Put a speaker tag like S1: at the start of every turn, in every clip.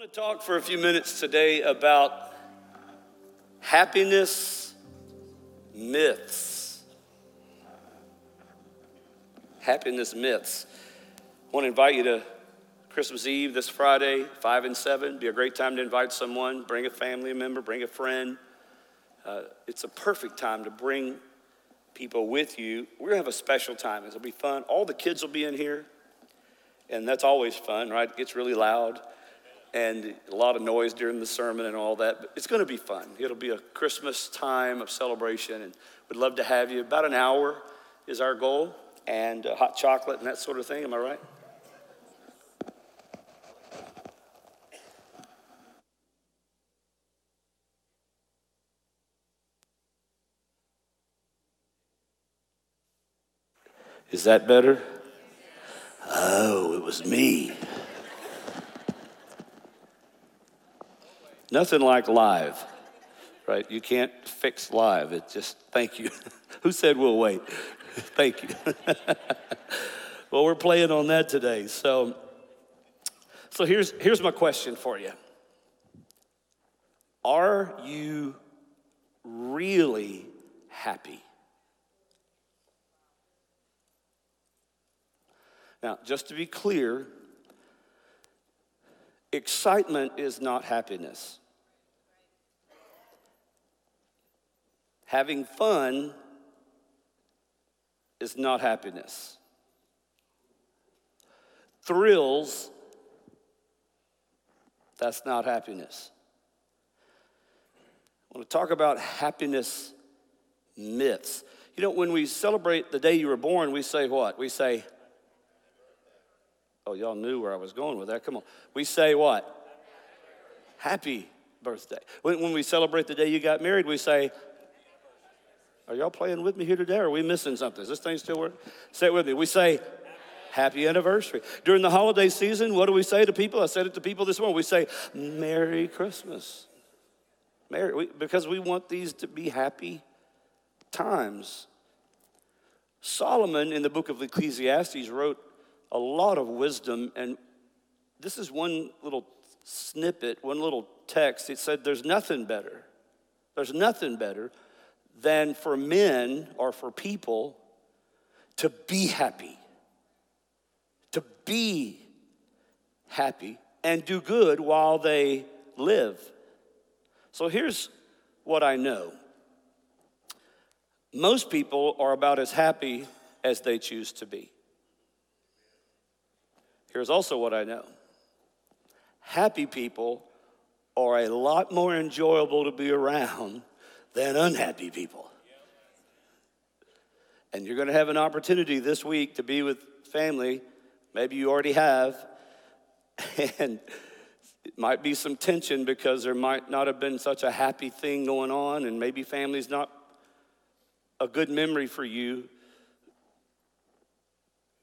S1: want to talk for a few minutes today about happiness myths. Happiness myths. I want to invite you to Christmas Eve this Friday, 5 and 7. Be a great time to invite someone, bring a family member, bring a friend. Uh, it's a perfect time to bring people with you. We're going to have a special time. It'll be fun. All the kids will be in here, and that's always fun, right? It gets really loud and a lot of noise during the sermon and all that. But it's going to be fun. It'll be a Christmas time of celebration, and we'd love to have you. About an hour is our goal, and uh, hot chocolate and that sort of thing. Am I right? Is that better? Oh, it was me. Nothing like live, right? You can't fix live. It's just, thank you. Who said we'll wait? thank you. well, we're playing on that today. So, so here's, here's my question for you Are you really happy? Now, just to be clear, excitement is not happiness. Having fun is not happiness. Thrills, that's not happiness. I want to talk about happiness myths. You know, when we celebrate the day you were born, we say what? We say, oh, y'all knew where I was going with that. Come on. We say what? Happy birthday. When, when we celebrate the day you got married, we say, are y'all playing with me here today? Or are we missing something? Is this thing still working? Say it with me. We say, Happy anniversary. During the holiday season, what do we say to people? I said it to people this morning. We say, Merry Christmas. Merry, we, because we want these to be happy times. Solomon in the book of Ecclesiastes wrote a lot of wisdom, and this is one little snippet, one little text. It said, There's nothing better. There's nothing better than for men or for people to be happy, to be happy and do good while they live. So here's what I know most people are about as happy as they choose to be. Here's also what I know happy people are a lot more enjoyable to be around than unhappy people. And you're going to have an opportunity this week to be with family. Maybe you already have. And it might be some tension because there might not have been such a happy thing going on, and maybe family's not a good memory for you.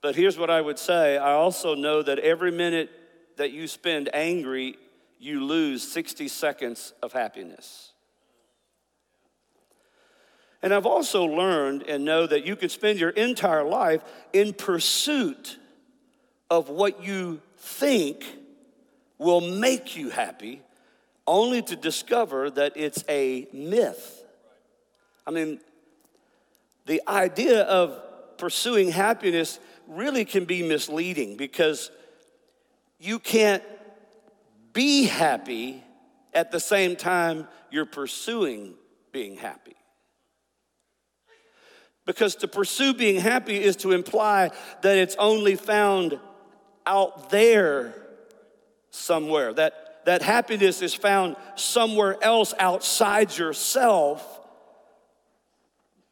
S1: But here's what I would say I also know that every minute that you spend angry, you lose 60 seconds of happiness. And I've also learned and know that you can spend your entire life in pursuit of what you think will make you happy, only to discover that it's a myth. I mean, the idea of pursuing happiness really can be misleading because you can't be happy at the same time you're pursuing being happy. Because to pursue being happy is to imply that it's only found out there somewhere, that, that happiness is found somewhere else outside yourself.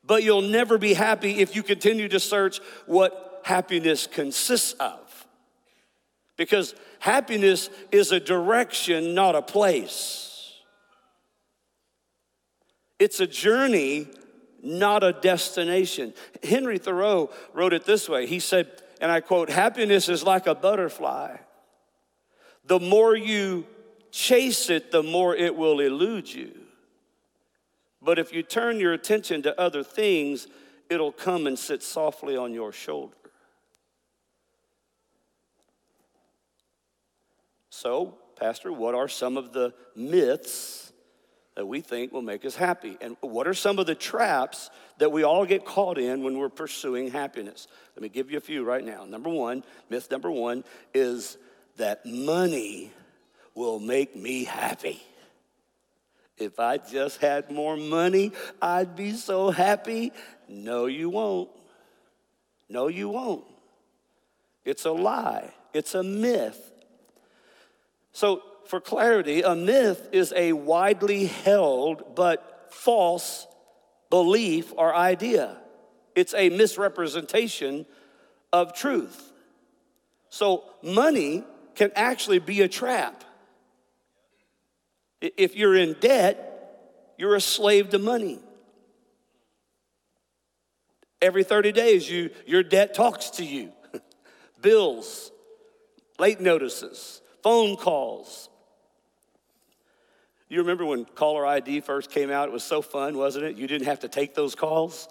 S1: But you'll never be happy if you continue to search what happiness consists of. Because happiness is a direction, not a place. It's a journey not a destination. Henry Thoreau wrote it this way He said, and I quote, happiness is like a butterfly. The more you chase it, the more it will elude you. But if you turn your attention to other things, it'll come and sit softly on your shoulder. So, Pastor, what are some of the myths that we think will make us happy? And what are some of the traps that we all get caught in when we're pursuing happiness? Let me give you a few right now. Number one, myth number one is that money will make me happy. If I just had more money, I'd be so happy. No, you won't. No, you won't. It's a lie, it's a myth. So, for clarity, a myth is a widely held but false belief or idea. It's a misrepresentation of truth. So, money can actually be a trap. If you're in debt, you're a slave to money. Every 30 days, you, your debt talks to you. Bills, late notices, phone calls. You remember when caller ID first came out? It was so fun, wasn't it? You didn't have to take those calls.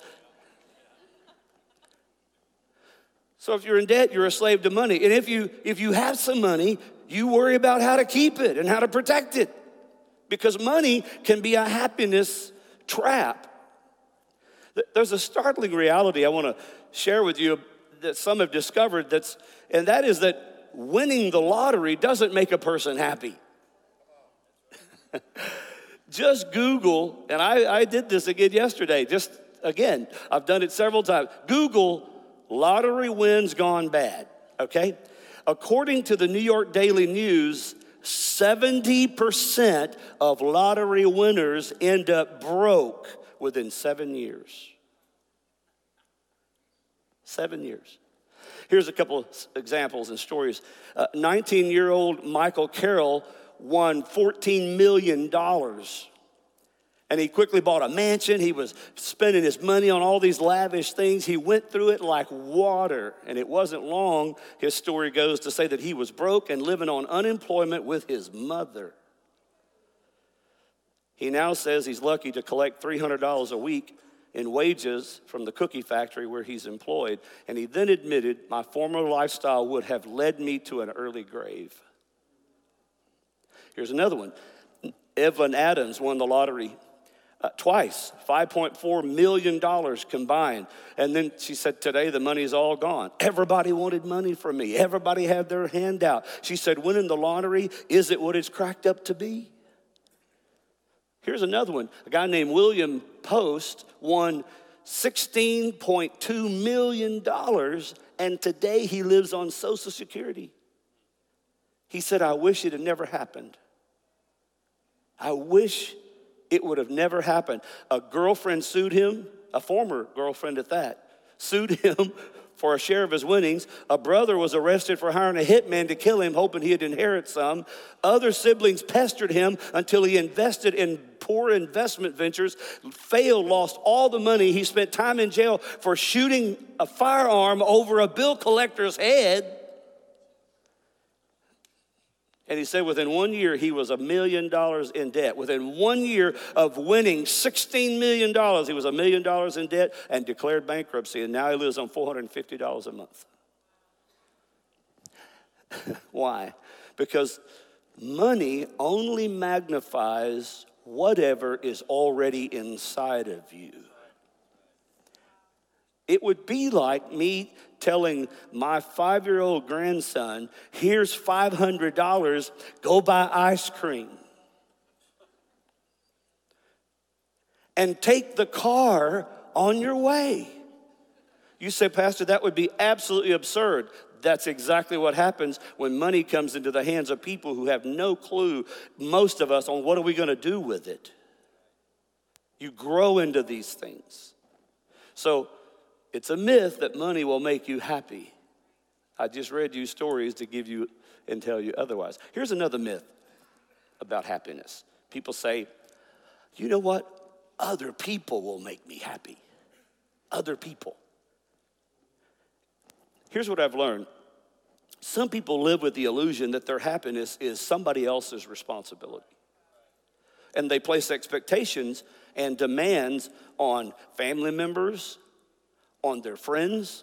S1: So if you're in debt, you're a slave to money. And if you if you have some money, you worry about how to keep it and how to protect it. Because money can be a happiness trap. There's a startling reality I want to share with you that some have discovered that's and that is that winning the lottery doesn't make a person happy. just Google, and I, I did this again yesterday, just again, I've done it several times. Google lottery wins gone bad, okay? According to the New York Daily News, 70% of lottery winners end up broke within seven years. Seven years. Here's a couple of examples and stories. 19 uh, year old Michael Carroll won $14 million. And he quickly bought a mansion. He was spending his money on all these lavish things. He went through it like water. And it wasn't long, his story goes to say that he was broke and living on unemployment with his mother. He now says he's lucky to collect $300 a week in wages from the cookie factory where he's employed. And he then admitted, My former lifestyle would have led me to an early grave. Here's another one Evelyn Adams won the lottery uh, twice, $5.4 million combined. And then she said, Today the money's all gone. Everybody wanted money from me, everybody had their hand out. She said, Winning the lottery, is it what it's cracked up to be? Here's another one. A guy named William Post won $16.2 million, and today he lives on Social Security. He said, I wish it had never happened. I wish it would have never happened. A girlfriend sued him, a former girlfriend at that, sued him for a share of his winnings. A brother was arrested for hiring a hitman to kill him, hoping he'd inherit some. Other siblings pestered him until he invested in poor investment ventures, failed, lost all the money. He spent time in jail for shooting a firearm over a bill collector's head. And he said within one year, he was a million dollars in debt. Within one year of winning $16 million, he was a million dollars in debt and declared bankruptcy. And now he lives on $450 a month. Why? Because money only magnifies whatever is already inside of you. It would be like me telling my five year old grandson, here's $500, go buy ice cream. And take the car on your way. You say, Pastor, that would be absolutely absurd. That's exactly what happens when money comes into the hands of people who have no clue, most of us, on what are we going to do with it. You grow into these things. So, it's a myth that money will make you happy. I just read you stories to give you and tell you otherwise. Here's another myth about happiness. People say, you know what? Other people will make me happy. Other people. Here's what I've learned some people live with the illusion that their happiness is somebody else's responsibility. And they place expectations and demands on family members, on their friends,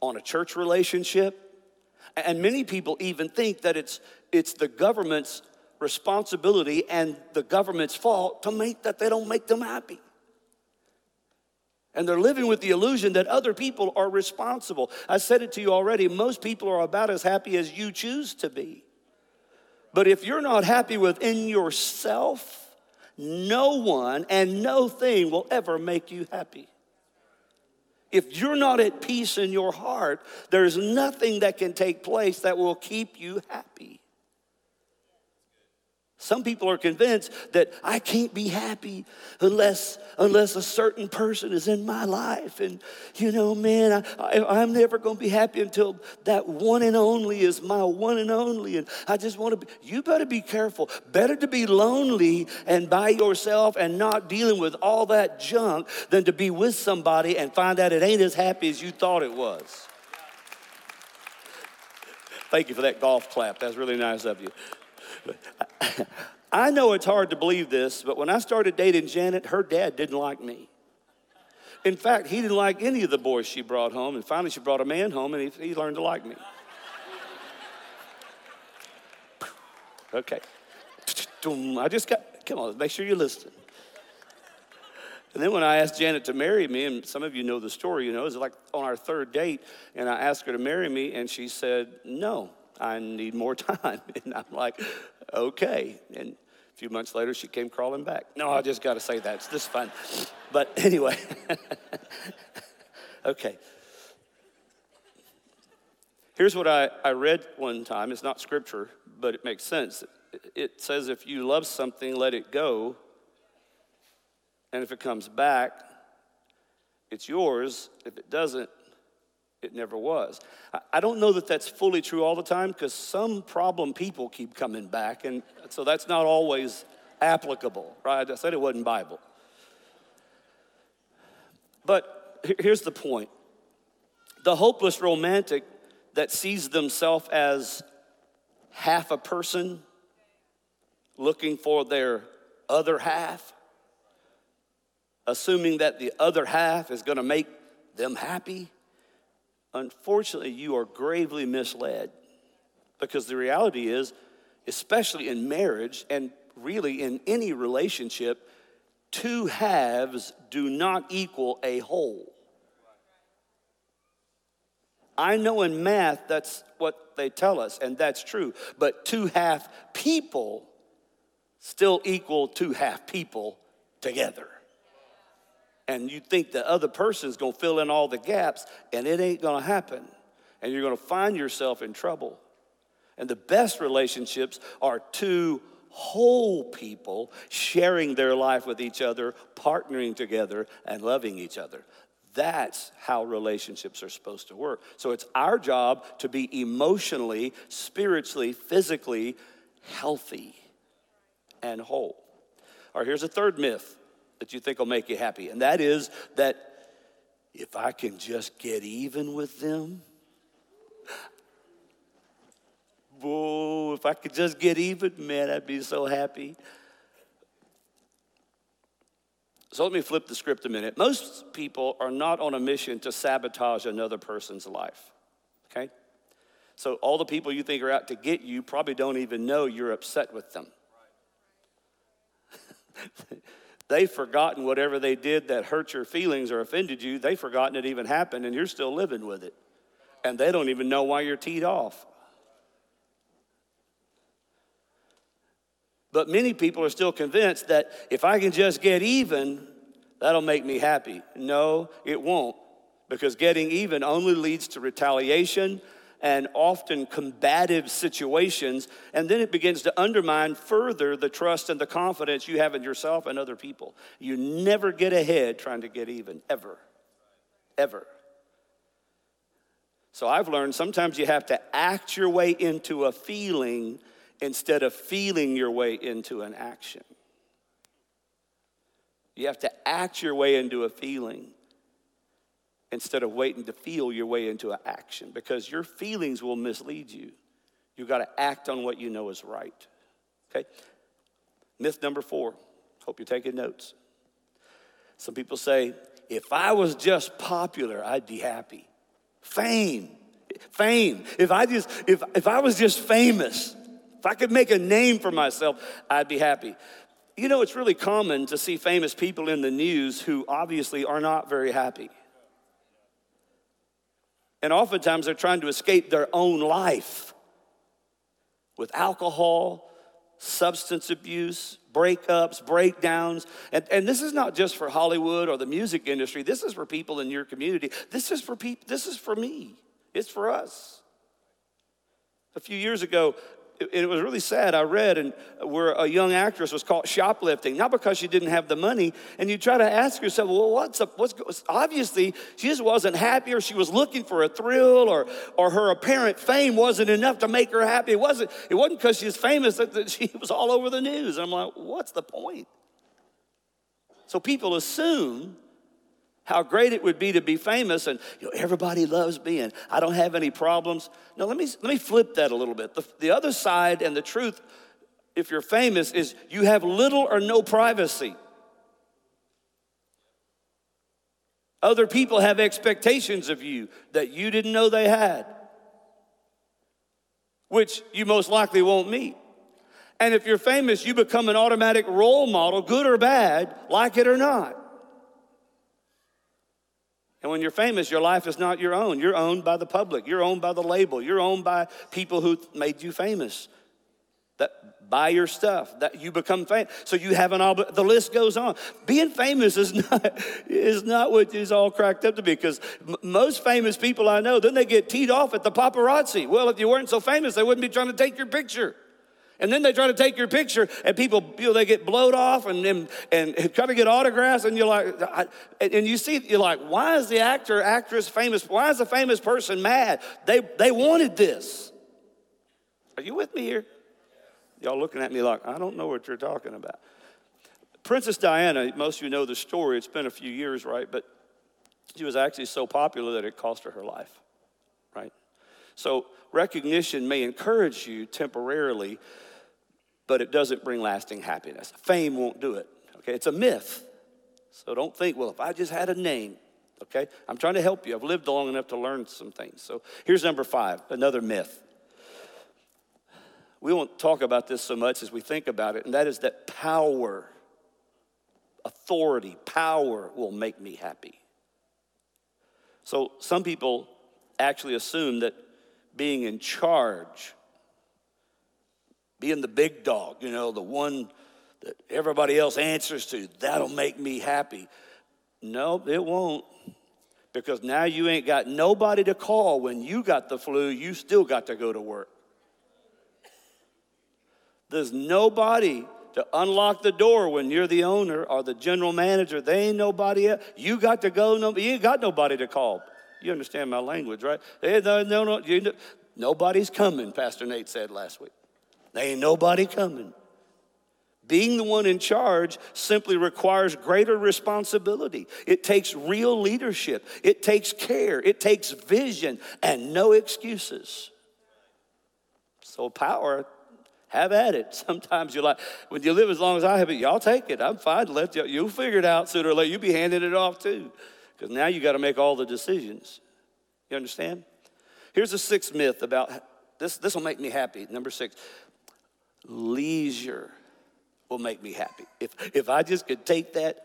S1: on a church relationship, And many people even think that it's, it's the government's responsibility and the government's fault to make that they don't make them happy. And they're living with the illusion that other people are responsible. I said it to you already most people are about as happy as you choose to be. But if you're not happy within yourself, no one and no thing will ever make you happy. If you're not at peace in your heart, there's nothing that can take place that will keep you happy. Some people are convinced that I can't be happy unless, unless a certain person is in my life. And, you know, man, I, am never going to be happy until that one and only is my one and only. And I just want to be, you better be careful. Better to be lonely and by yourself and not dealing with all that junk than to be with somebody and find out it ain't as happy as you thought it was. Thank you for that golf clap. That's really nice of you. I know it's hard to believe this, but when I started dating Janet, her dad didn't like me. In fact, he didn't like any of the boys she brought home, and finally she brought a man home and he, he learned to like me. Okay. I just got, come on, make sure you listen. And then when I asked Janet to marry me, and some of you know the story, you know, it was like on our third date, and I asked her to marry me, and she said, no. I need more time. And I'm like, okay. And a few months later, she came crawling back. No, I just got to say that. It's this fun. But anyway, okay. Here's what I, I read one time. It's not scripture, but it makes sense. It says, if you love something, let it go. And if it comes back, it's yours. If it doesn't, it never was. I don't know that that's fully true all the time because some problem people keep coming back, and so that's not always applicable, right? I said it wasn't Bible. But here's the point the hopeless romantic that sees themselves as half a person looking for their other half, assuming that the other half is going to make them happy unfortunately, you are gravely misled because the reality is, especially in marriage and really in any relationship, two halves do not equal a whole. I know in math that's what they tell us, and that's true. But two half people still equal two half people together and you think the other person's gonna fill in all the gaps, and it ain't gonna happen. And you're gonna find yourself in trouble. And the best relationships are two whole people sharing their life with each other, partnering together, and loving each other. That's how relationships are supposed to work. So it's our job to be emotionally, spiritually, physically healthy and whole. All right, here's a third myth that you think will make you happy, and that is that if I can just get even with them, whoa, if I could just get even, man, I'd be so happy. So let me flip the script a minute. Most people are not on a mission to sabotage another person's life, okay? So all the people you think are out to get you probably don't even know you're upset with them. They've forgotten whatever they did that hurt your feelings or offended you. They've forgotten it even happened and you're still living with it. And they don't even know why you're teed off. But many people are still convinced that if I can just get even, that'll make me happy. No, it won't. Because getting even only leads to retaliation and often combative situations, and then it begins to undermine further the trust and the confidence you have in yourself and other people. You never get ahead trying to get even, ever. Ever. So I've learned sometimes you have to act your way into a feeling instead of feeling your way into an action. You have to act your way into a feeling instead of waiting to feel your way into an action because your feelings will mislead you. You've got to act on what you know is right. Okay? Myth number four. Hope you're taking notes. Some people say, if I was just popular, I'd be happy. Fame, Fame. If I just, if, if I was just famous, if I could make a name for myself, I'd be happy. You know, it's really common to see famous people in the news who obviously are not very happy. And oftentimes they're trying to escape their own life with alcohol, substance abuse, breakups, breakdowns. And, and this is not just for Hollywood or the music industry. This is for people in your community. This is for people, this is for me. It's for us. A few years ago, it, was really sad. I read and where a young actress was caught shoplifting, not because she didn't have the money. And you try to ask yourself, well, what's up? What's obviously she just wasn't happy, or she was looking for a thrill, or or her apparent fame wasn't enough to make her happy. It wasn't. It wasn't because she's famous that, that she was all over the news. And I'm like, what's the point? So people assume how great it would be to be famous and you know, everybody loves me and I don't have any problems. No, let me, let me flip that a little bit. The, the other side and the truth, if you're famous, is you have little or no privacy. Other people have expectations of you that you didn't know they had, which you most likely won't meet. And if you're famous, you become an automatic role model, good or bad, like it or not. And when you're famous, your life is not your own. You're owned by the public. You're owned by the label. You're owned by people who made you famous. That buy your stuff. That you become famous. So you have an obligation. The list goes on. Being famous is not is not what is all cracked up to be. Because m- most famous people I know, then they get teed off at the paparazzi. Well, if you weren't so famous, they wouldn't be trying to take your picture. And then they try to take your picture, and people, you know, they get blowed off and, and, and try to get autographs, and you're like, I, and you see, you're like, why is the actor, actress famous? Why is the famous person mad? They, they wanted this. Are you with me here? Y'all looking at me like, I don't know what you're talking about. Princess Diana, most of you know the story. It's been a few years, right? But she was actually so popular that it cost her her life, right? So recognition may encourage you temporarily but it doesn't bring lasting happiness. Fame won't do it. Okay, it's a myth. So don't think, well, if I just had a name, okay? I'm trying to help you. I've lived long enough to learn some things. So here's number five, another myth. We won't talk about this so much as we think about it, and that is that power, authority, power will make me happy. So some people actually assume that being in charge being the big dog, you know, the one that everybody else answers to, that'll make me happy. No, it won't. Because now you ain't got nobody to call when you got the flu, you still got to go to work. There's nobody to unlock the door when you're the owner or the general manager. They ain't nobody else. You got to go, no, you ain't got nobody to call. You understand my language, right? No, no, no, you, nobody's coming, Pastor Nate said last week. Ain't nobody coming. Being the one in charge simply requires greater responsibility. It takes real leadership, it takes care, it takes vision, and no excuses. So, power, have at it. Sometimes you're like, when you live as long as I have it, y'all take it. I'm fine. Let you, you'll figure it out sooner or later. You'll be handing it off too. Because now you got to make all the decisions. You understand? Here's a sixth myth about this. This will make me happy. Number six leisure will make me happy. If, if I just could take that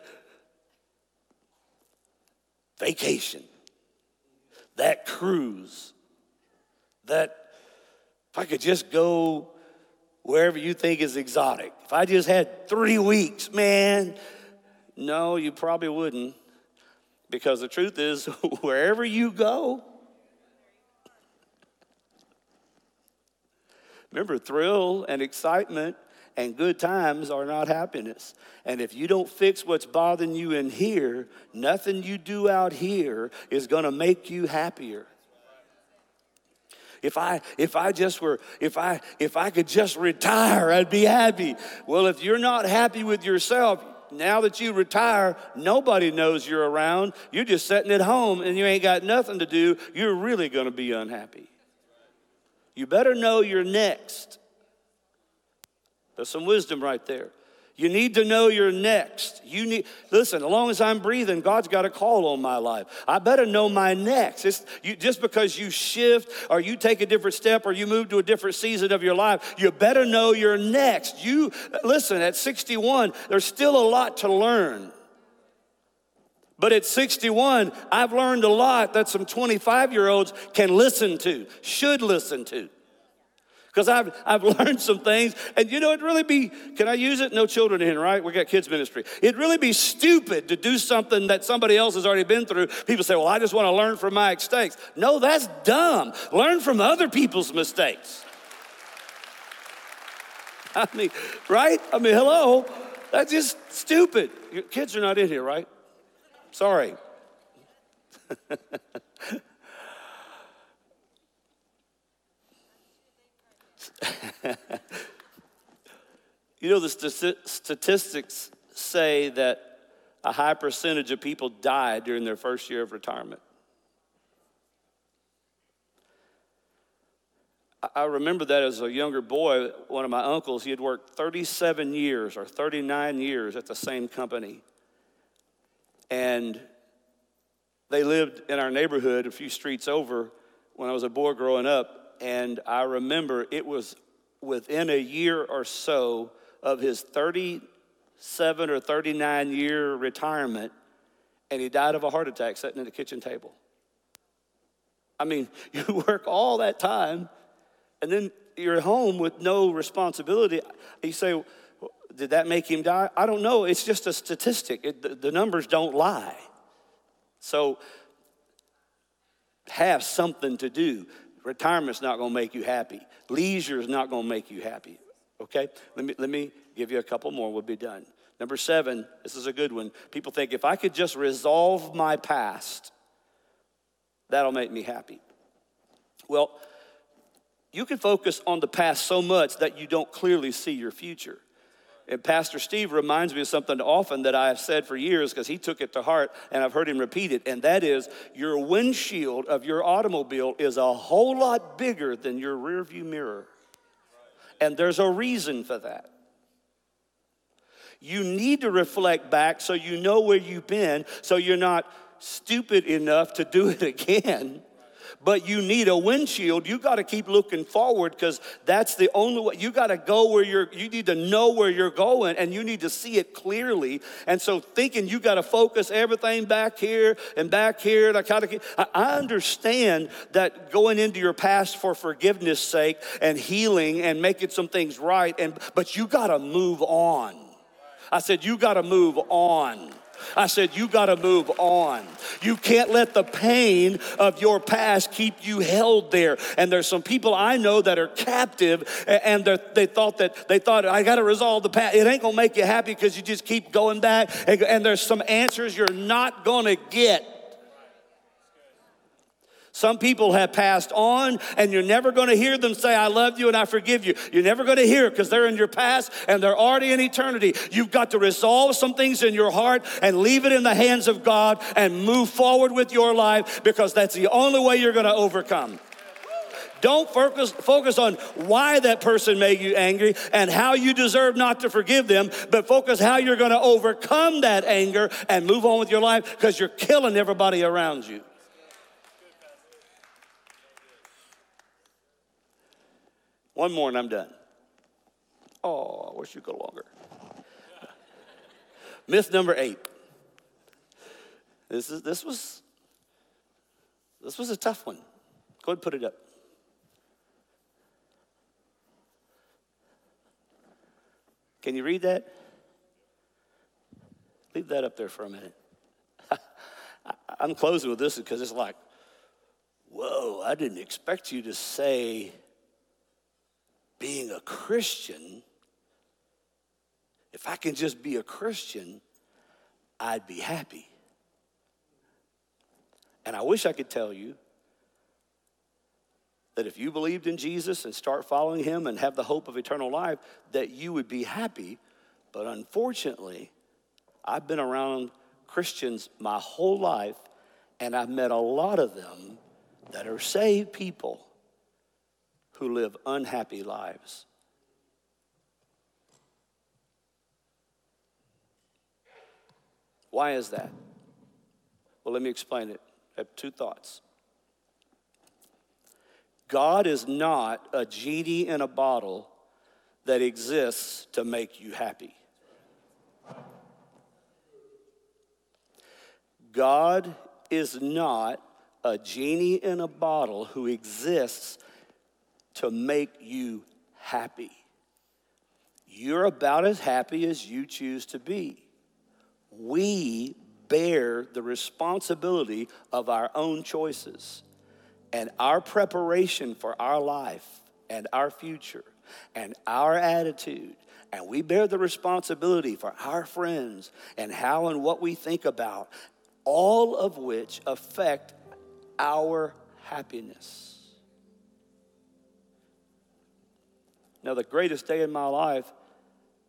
S1: vacation, that cruise, that if I could just go wherever you think is exotic, if I just had three weeks, man, no, you probably wouldn't. Because the truth is, wherever you go, Remember, thrill and excitement and good times are not happiness. And if you don't fix what's bothering you in here, nothing you do out here is going to make you happier. If I if I just were if I if I could just retire, I'd be happy. Well, if you're not happy with yourself, now that you retire, nobody knows you're around. You're just sitting at home and you ain't got nothing to do. You're really going to be unhappy. You better know you're next. There's some wisdom right there. You need to know you're next. You need listen. As long as I'm breathing, God's got a call on my life. I better know my next. It's, you, just because you shift or you take a different step or you move to a different season of your life, you better know you're next. You listen. At 61, there's still a lot to learn. But at 61, I've learned a lot that some 25 year olds can listen to, should listen to because I've, I've learned some things. And you know, it'd really be, can I use it? No children in, right? We got kids ministry. It'd really be stupid to do something that somebody else has already been through. People say, well, I just want to learn from my mistakes. No, that's dumb. Learn from other people's mistakes. I mean, right? I mean, hello? That's just stupid. Your kids are not in here, right? Sorry. you know, the statistics say that a high percentage of people die during their first year of retirement. I remember that as a younger boy, one of my uncles, he had worked 37 years or 39 years at the same company. And they lived in our neighborhood a few streets over when I was a boy growing up. And I remember it was within a year or so of his 37 or 39 year retirement, and he died of a heart attack sitting at the kitchen table. I mean, you work all that time, and then you're home with no responsibility. You say, did that make him die? I don't know. It's just a statistic. It, the, the numbers don't lie. So, have something to do. Retirement's not going to make you happy. Leisure is not going to make you happy. Okay? Let me, let me give you a couple more. We'll be done. Number seven, this is a good one. People think if I could just resolve my past, that'll make me happy. Well, you can focus on the past so much that you don't clearly see your future. And Pastor Steve reminds me of something often that I have said for years because he took it to heart and I've heard him repeat it. And that is your windshield of your automobile is a whole lot bigger than your rearview mirror. And there's a reason for that. You need to reflect back so you know where you've been, so you're not stupid enough to do it again but you need a windshield. You got to keep looking forward because that's the only way. You got to go where you're, you need to know where you're going and you need to see it clearly. And so thinking you got to focus everything back here and back here, and I, kind of, I understand that going into your past for forgiveness sake and healing and making some things right, and, but you got to move on. I said, you got to move on. I said, You got to move on. You can't let the pain of your past keep you held there. And there's some people I know that are captive and they thought that they thought, I got to resolve the past. It ain't going to make you happy because you just keep going back. And, there's some answers you're not going to get. Some people have passed on, and you're never going to hear them say, I love you and I forgive you. You're never going to hear because they're in your past and they're already in eternity. You've got to resolve some things in your heart and leave it in the hands of God and move forward with your life because that's the only way you're going to overcome. Don't focus, focus on why that person made you angry and how you deserve not to forgive them, but focus how you're going to overcome that anger and move on with your life because you're killing everybody around you. One more and I'm done. Oh, I wish you'd go longer. Myth number eight. This, is, this, was, this was a tough one. Go ahead and put it up. Can you read that? Leave that up there for a minute. I'm closing with this because it's like, whoa, I didn't expect you to say being a Christian, if I can just be a Christian, I'd be happy. And I wish I could tell you that if you believed in Jesus and start following him and have the hope of eternal life, that you would be happy. But unfortunately, I've been around Christians my whole life, and I've met a lot of them that are saved people who live unhappy lives. Why is that? Well, let me explain it. I have two thoughts. God is not a genie in a bottle that exists to make you happy. God is not a genie in a bottle who exists to make you happy. You're about as happy as you choose to be. We bear the responsibility of our own choices and our preparation for our life and our future and our attitude. And we bear the responsibility for our friends and how and what we think about, all of which affect our happiness. Now, the greatest day in my life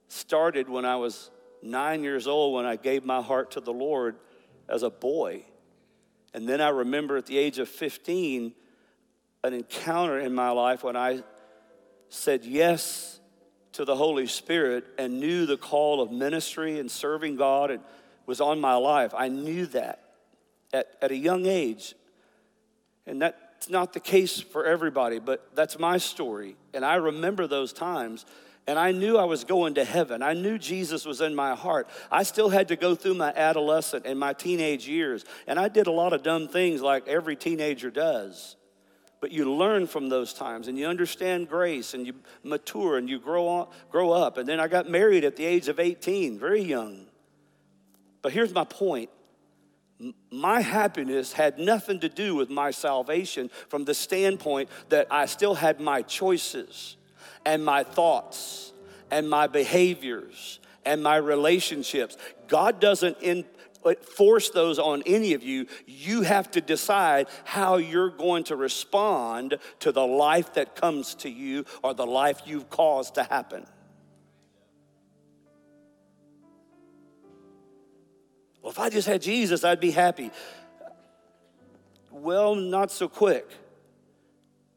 S1: started when I was nine years old when I gave my heart to the Lord as a boy. And then I remember at the age of 15, an encounter in my life when I said yes to the Holy Spirit and knew the call of ministry and serving God and was on my life. I knew that at, at a young age. And that's not the case for everybody, but that's my story. And I remember those times and I knew I was going to heaven. I knew Jesus was in my heart. I still had to go through my adolescent and my teenage years. And I did a lot of dumb things like every teenager does. But you learn from those times and you understand grace and you mature and you grow, on, grow up. And then I got married at the age of 18, very young. But here's my point my happiness had nothing to do with my salvation from the standpoint that I still had my choices and my thoughts and my behaviors and my relationships. God doesn't in, uh, force those on any of you. You have to decide how you're going to respond to the life that comes to you or the life you've caused to happen. Well, if I just had Jesus, I'd be happy. Well, not so quick.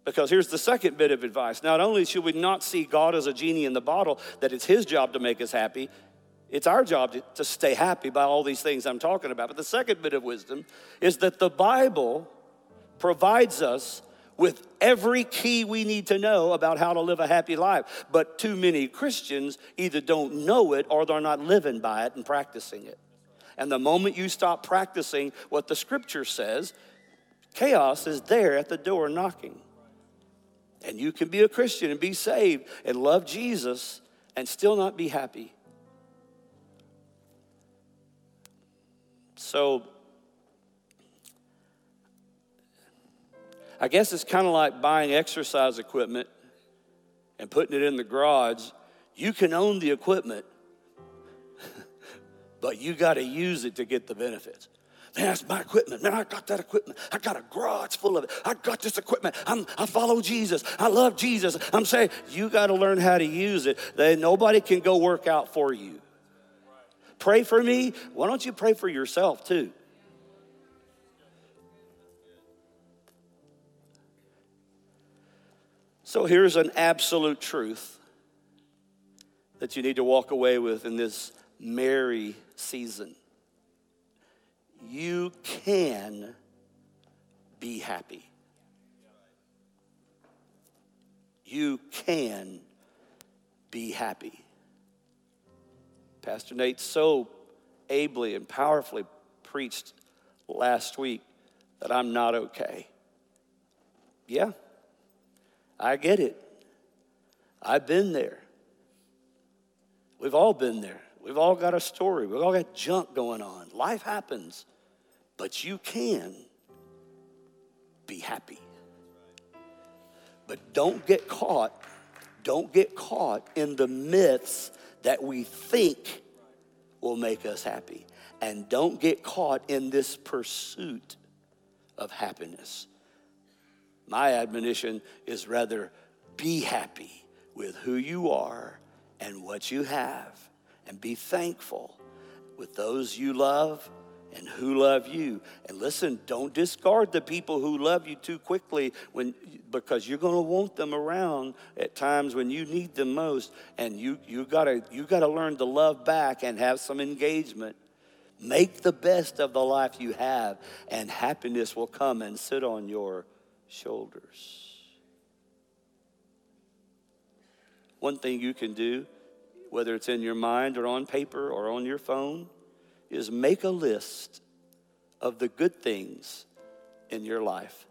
S1: Because here's the second bit of advice. Not only should we not see God as a genie in the bottle, that it's his job to make us happy, it's our job to, to stay happy by all these things I'm talking about. But the second bit of wisdom is that the Bible provides us with every key we need to know about how to live a happy life. But too many Christians either don't know it or they're not living by it and practicing it. And the moment you stop practicing what the scripture says, chaos is there at the door knocking. And you can be a Christian and be saved and love Jesus and still not be happy. So, I guess it's kind of like buying exercise equipment and putting it in the garage. You can own the equipment, but you got to use it to get the benefits. Man, that's my equipment. Man, I got that equipment. I got a garage full of it. I got this equipment. I'm, I follow Jesus. I love Jesus. I'm saying you got to learn how to use it. That nobody can go work out for you. Pray for me. Why don't you pray for yourself too? So here's an absolute truth that you need to walk away with in this merry season you can be happy. You can be happy. Pastor Nate so ably and powerfully preached last week that I'm not okay. Yeah, I get it. I've been there. We've all been there. We've all got a story. We've all got junk going on. Life happens, but you can be happy. But don't get caught, don't get caught in the myths that we think will make us happy. And don't get caught in this pursuit of happiness. My admonition is rather be happy with who you are and what you have and be thankful with those you love and who love you. And listen, don't discard the people who love you too quickly when because you're going to want them around at times when you need them most and you you got to you got to learn to love back and have some engagement. Make the best of the life you have, and happiness will come and sit on your shoulders. One thing you can do, whether it's in your mind or on paper or on your phone, is make a list of the good things in your life.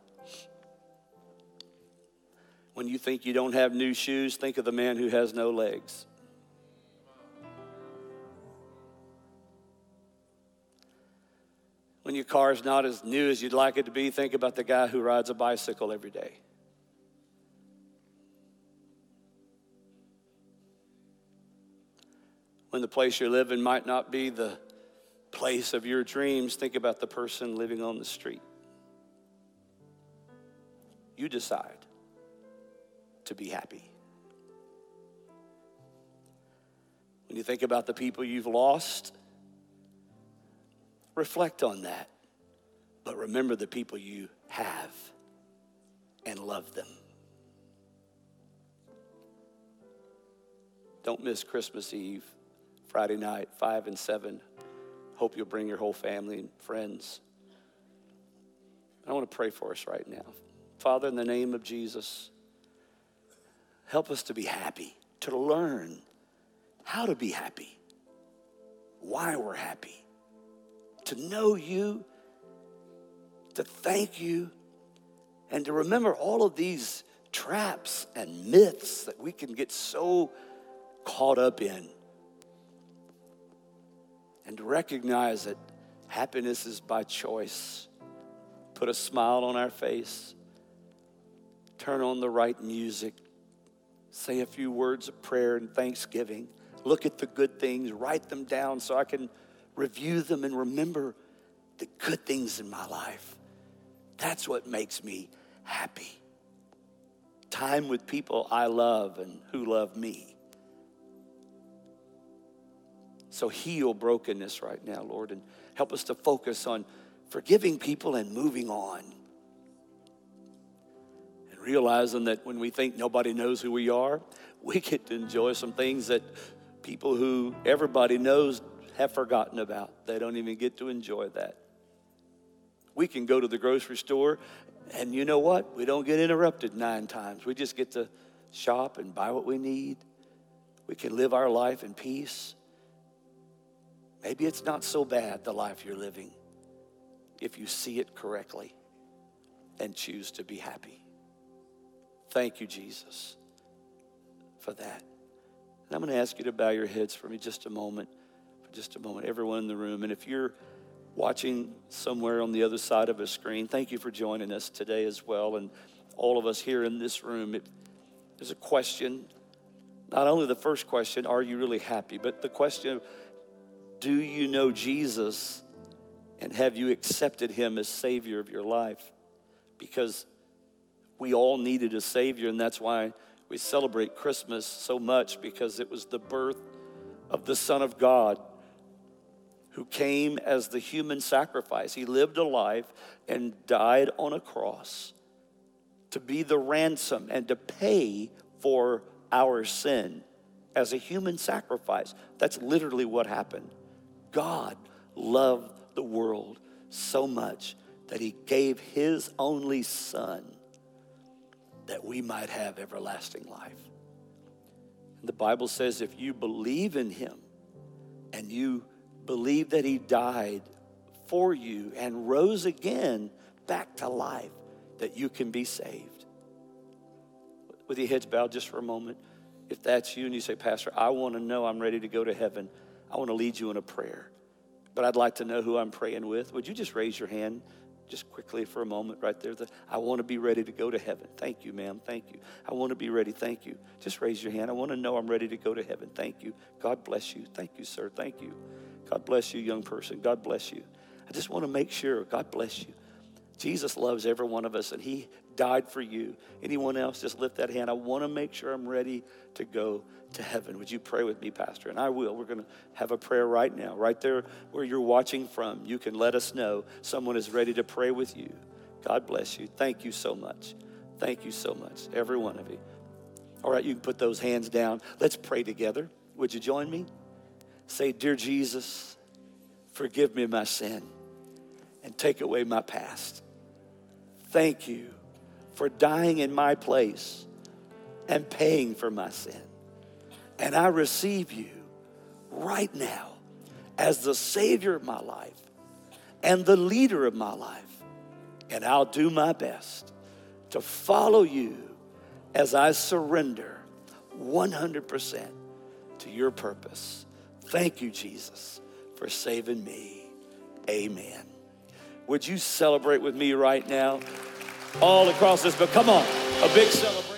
S1: When you think you don't have new shoes, think of the man who has no legs. When your car is not as new as you'd like it to be, think about the guy who rides a bicycle every day. When the place you're living might not be the place of your dreams, think about the person living on the street. You decide to be happy. When you think about the people you've lost, reflect on that. But remember the people you have and love them. Don't miss Christmas Eve, Friday night, 5 and 7. Hope you'll bring your whole family and friends. I want to pray for us right now. Father, in the name of Jesus, help us to be happy, to learn how to be happy, why we're happy to know you, to thank you, and to remember all of these traps and myths that we can get so caught up in. And recognize that happiness is by choice. Put a smile on our face, turn on the right music, say a few words of prayer and thanksgiving, look at the good things, write them down so I can review them and remember the good things in my life. That's what makes me happy. Time with people I love and who love me. So heal brokenness right now, Lord, and help us to focus on forgiving people and moving on. And realizing that when we think nobody knows who we are, we get to enjoy some things that people who everybody knows have forgotten about. They don't even get to enjoy that. We can go to the grocery store, and you know what? We don't get interrupted nine times. We just get to shop and buy what we need. We can live our life in peace. Maybe it's not so bad, the life you're living, if you see it correctly and choose to be happy. Thank you, Jesus, for that. And I'm going to ask you to bow your heads for me just a moment for just a moment, everyone in the room. And if you're watching somewhere on the other side of a screen, thank you for joining us today as well. And all of us here in this room, it, there's a question. Not only the first question, are you really happy? But the question, do you know Jesus and have you accepted him as Savior of your life? Because we all needed a Savior, and that's why we celebrate Christmas so much because it was the birth of the Son of God who came as the human sacrifice. He lived a life and died on a cross to be the ransom and to pay for our sin as a human sacrifice. That's literally what happened. God loved the world so much that he gave his only son that we might have everlasting life. And the Bible says if you believe in him and you believe that he died for you and rose again back to life, that you can be saved. With your heads bowed just for a moment, if that's you and you say, Pastor, I want to know I'm ready to go to heaven, I want to lead you in a prayer. But I'd like to know who I'm praying with. Would you just raise your hand just quickly for a moment right there. The, I want to be ready to go to heaven. Thank you, ma'am. Thank you. I want to be ready. Thank you. Just raise your hand. I want to know I'm ready to go to heaven. Thank you. God bless you. Thank you, sir. Thank you. God bless you, young person. God bless you. I just want to make sure. God bless you. Jesus loves every one of us, and He died for you. Anyone else, just lift that hand. I want to make sure I'm ready to go to heaven. Would you pray with me, Pastor? And I will. We're going to have a prayer right now, right there where you're watching from. You can let us know someone is ready to pray with you. God bless you. Thank you so much. Thank you so much, every one of you. All right, you can put those hands down. Let's pray together. Would you join me? Say, Dear Jesus,
S2: Forgive me my sin and take away my past. Thank you for dying in my place and paying for my sin. And I receive you right now as the Savior of my life and the leader of my life. And I'll do my best to follow you as I surrender 100% to your purpose. Thank you, Jesus, for saving me. Amen. Would you celebrate with me right now? All across this, but come on, a big celebration.